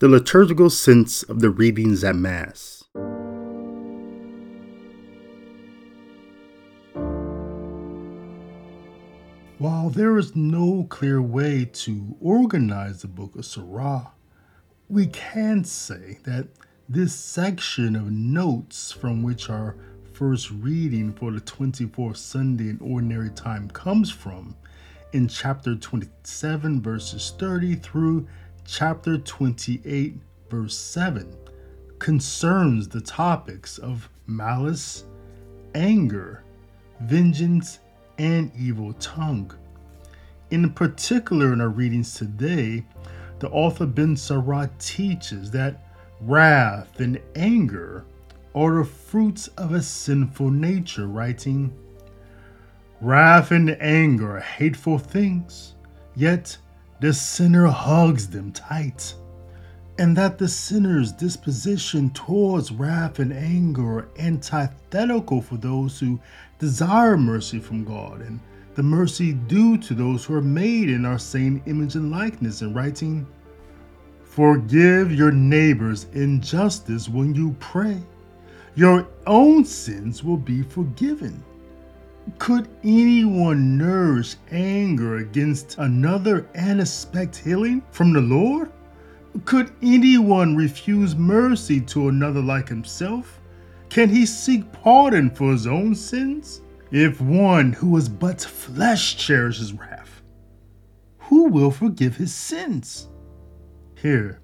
the liturgical sense of the readings at Mass. While there is no clear way to organize the Book of Sirach, we can say that this section of notes from which our first reading for the 24th Sunday in Ordinary Time comes from in chapter 27, verses 30 through chapter 28, verse 7, concerns the topics of malice, anger, vengeance, and evil tongue. In particular, in our readings today, the author Ben Sirach teaches that wrath and anger are the fruits of a sinful nature, writing, Wrath and anger are hateful things, yet the sinner hugs them tight. And that the sinner's disposition towards wrath and anger are antithetical for those who desire mercy from God and the mercy due to those who are made in our same image and likeness, and writing, Forgive your neighbor's injustice when you pray. Your own sins will be forgiven. Could anyone nourish anger against another and expect healing from the Lord? Could anyone refuse mercy to another like himself? Can he seek pardon for his own sins? If one who is but flesh cherishes wrath, who will forgive his sins? Here,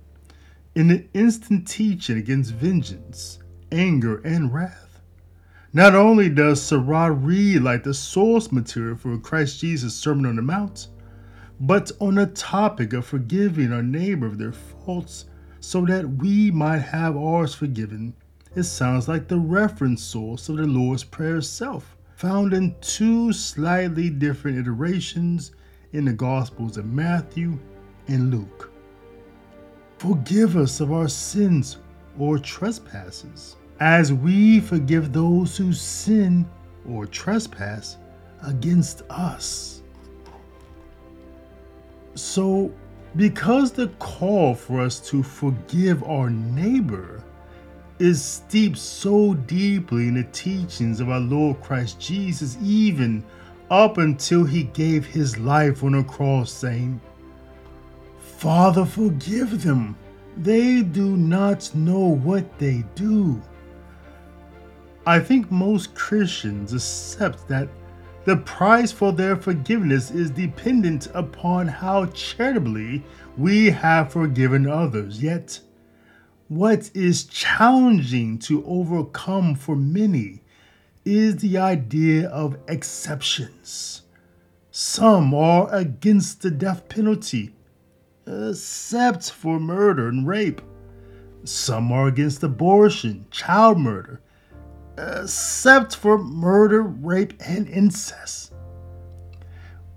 in the instant teaching against vengeance, anger, and wrath, not only does Sirach read like the source material for Christ Jesus' Sermon on the Mount, but on the topic of forgiving our neighbor of their faults so that we might have ours forgiven, it sounds like the reference source of the Lord's Prayer itself, found in two slightly different iterations in the Gospels of Matthew and Luke. Forgive us of our sins or trespasses as we forgive those who sin or trespass against us. So, because the call for us to forgive our neighbor is steeped so deeply in the teachings of our Lord Christ Jesus, even up until he gave his life on a cross, saying, Father, forgive them. They do not know what they do. I think most Christians accept that the price for their forgiveness is dependent upon how charitably we have forgiven others. Yet, what is challenging to overcome for many is the idea of exceptions. Some are against the death penalty, except for murder and rape. Some are against abortion, child murder, except for murder, rape, and incest.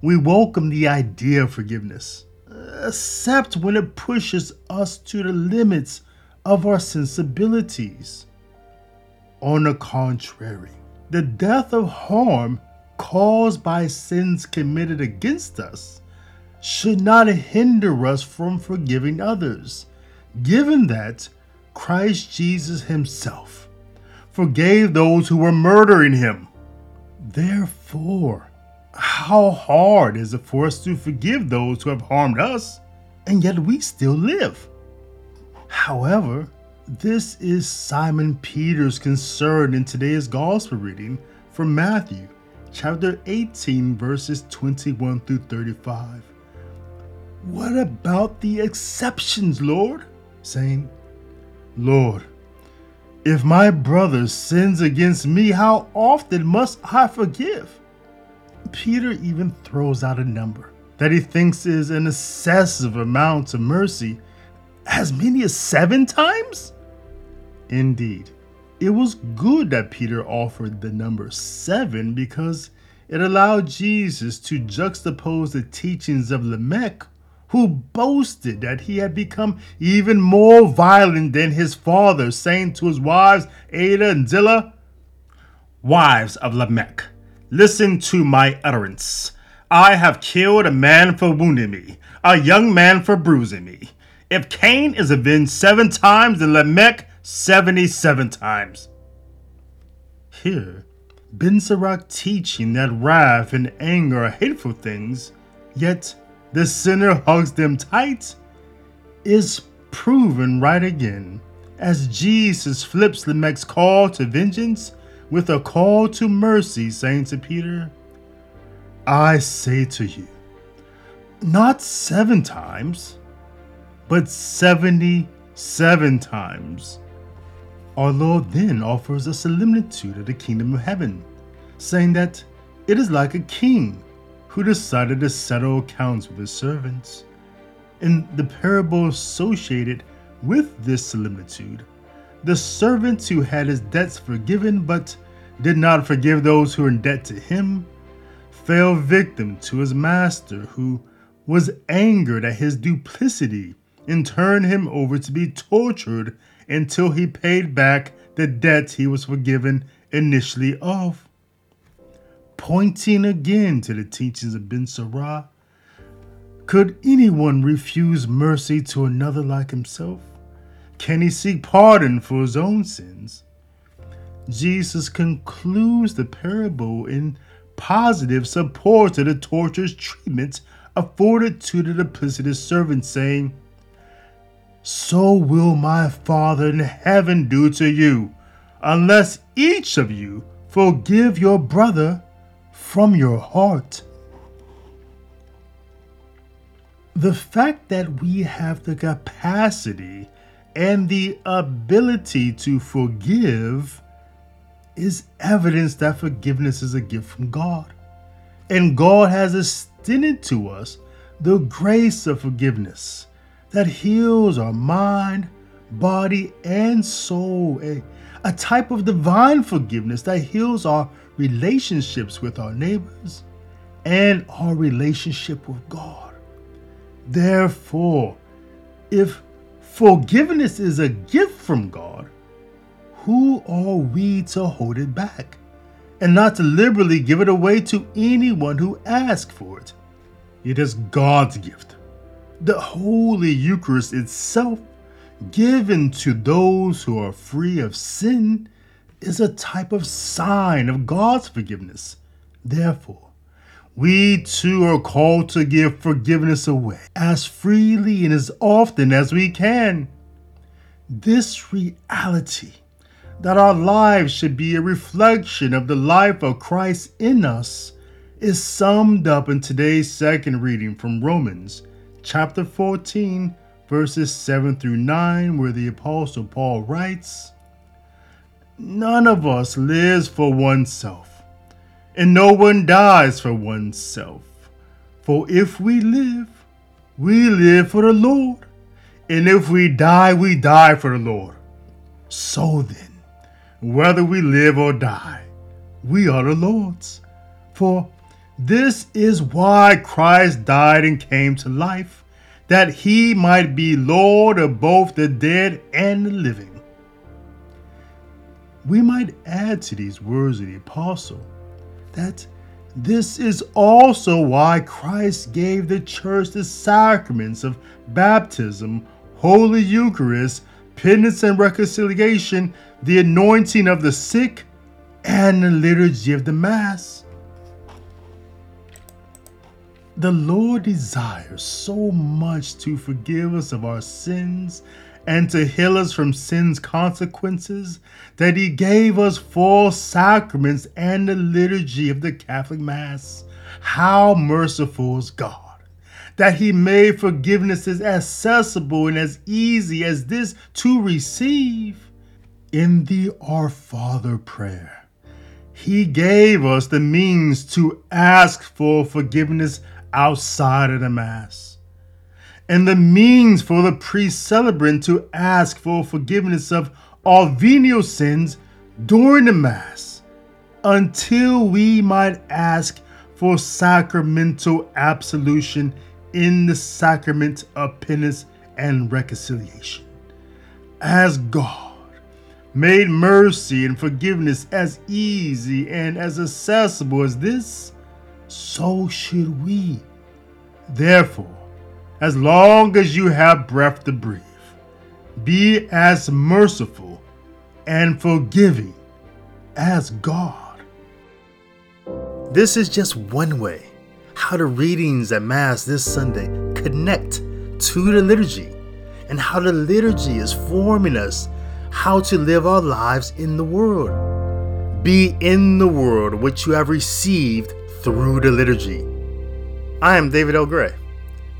We welcome the idea of forgiveness, except when it pushes us to the limits of our sensibilities. On the contrary, the death of harm caused by sins committed against us should not hinder us from forgiving others, given that Christ Jesus Himself forgave those who were murdering him. Therefore, how hard is it for us to forgive those who have harmed us, and yet we still live? However, this is Simon Peter's concern in today's gospel reading from Matthew chapter 18, verses 21 through 35. What about the exceptions, Lord? Saying, Lord, if my brother sins against me, how often must I forgive? Peter even throws out a number that he thinks is an excessive amount of mercy, as many as seven times? Indeed, it was good that Peter offered the number seven because it allowed Jesus to juxtapose the teachings of Lamech who boasted that he had become even more violent than his father, saying to his wives, Ada and Zillah, Wives of Lamech, listen to my utterance. I have killed a man for wounding me, a young man for bruising me. If Cain is avenged seven times, then Lamech 77 times. Here, Ben Sirach teaching that wrath and anger are hateful things, yet the sinner hugs them tight, is proven right again as Jesus flips the Lamech's call to vengeance with a call to mercy, saying to Peter, I say to you, not seven times, but 77 times. Our Lord then offers a similitude of the kingdom of heaven, saying that it is like a king who decided to settle accounts with his servants. In the parable associated with this similitude, the servant who had his debts forgiven but did not forgive those who were in debt to him fell victim to his master, who was angered at his duplicity and turned him over to be tortured until he paid back the debt he was forgiven initially of. Pointing again to the teachings of Ben Sirach, could anyone refuse mercy to another like himself? Can he seek pardon for his own sins? Jesus concludes the parable in positive support of the torturous treatment afforded to the duplicitous servant, saying, So will my Father in heaven do to you, unless each of you forgive your brother from your heart. The fact that we have the capacity and the ability to forgive is evidence that forgiveness is a gift from God. And God has extended to us the grace of forgiveness that heals our mind, body, and soul. A, a type of divine forgiveness that heals our relationships with our neighbors and our relationship with God. Therefore, if forgiveness is a gift from God, who are we to hold it back and not to liberally give it away to anyone who asks for it? It is God's gift. The Holy Eucharist itself, given to those who are free of sin, is a type of sign of God's forgiveness. Therefore, we too are called to give forgiveness away as freely and as often as we can. This reality that our lives should be a reflection of the life of Christ in us is summed up in today's second reading from Romans chapter 14, verses 7 through 9, where the Apostle Paul writes None of us lives for oneself, and no one dies for oneself. For if we live, we live for the Lord, and if we die, we die for the Lord. So then, whether we live or die, we are the Lord's. For this is why Christ died and came to life, that he might be Lord of both the dead and the living. We might add to these words of the apostle that this is also why Christ gave the church the sacraments of baptism, Holy Eucharist, penance and reconciliation, the anointing of the sick, and the liturgy of the Mass. The Lord desires so much to forgive us of our sins and to heal us from sin's consequences that He gave us four sacraments and the liturgy of the Catholic Mass. How merciful is God! that he made forgiveness as accessible and as easy as this to receive. In the Our Father prayer, he gave us the means to ask for forgiveness outside of the Mass, and the means for the priest celebrant to ask for forgiveness of all venial sins during the Mass, until we might ask for sacramental absolution in the sacrament of penance and reconciliation. As God made mercy and forgiveness as easy and as accessible as this, so should we. Therefore, as long as you have breath to breathe. Be as merciful and forgiving as God. This is just one way how the readings at Mass this Sunday connect to the liturgy and how the liturgy is forming us how to live our lives in the world. Be in the world which you have received through the liturgy. I am David L. Gray.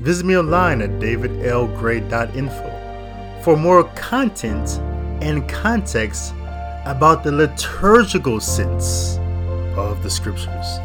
Visit me online at davidlgray.info for more content and context about the liturgical sense of the scriptures.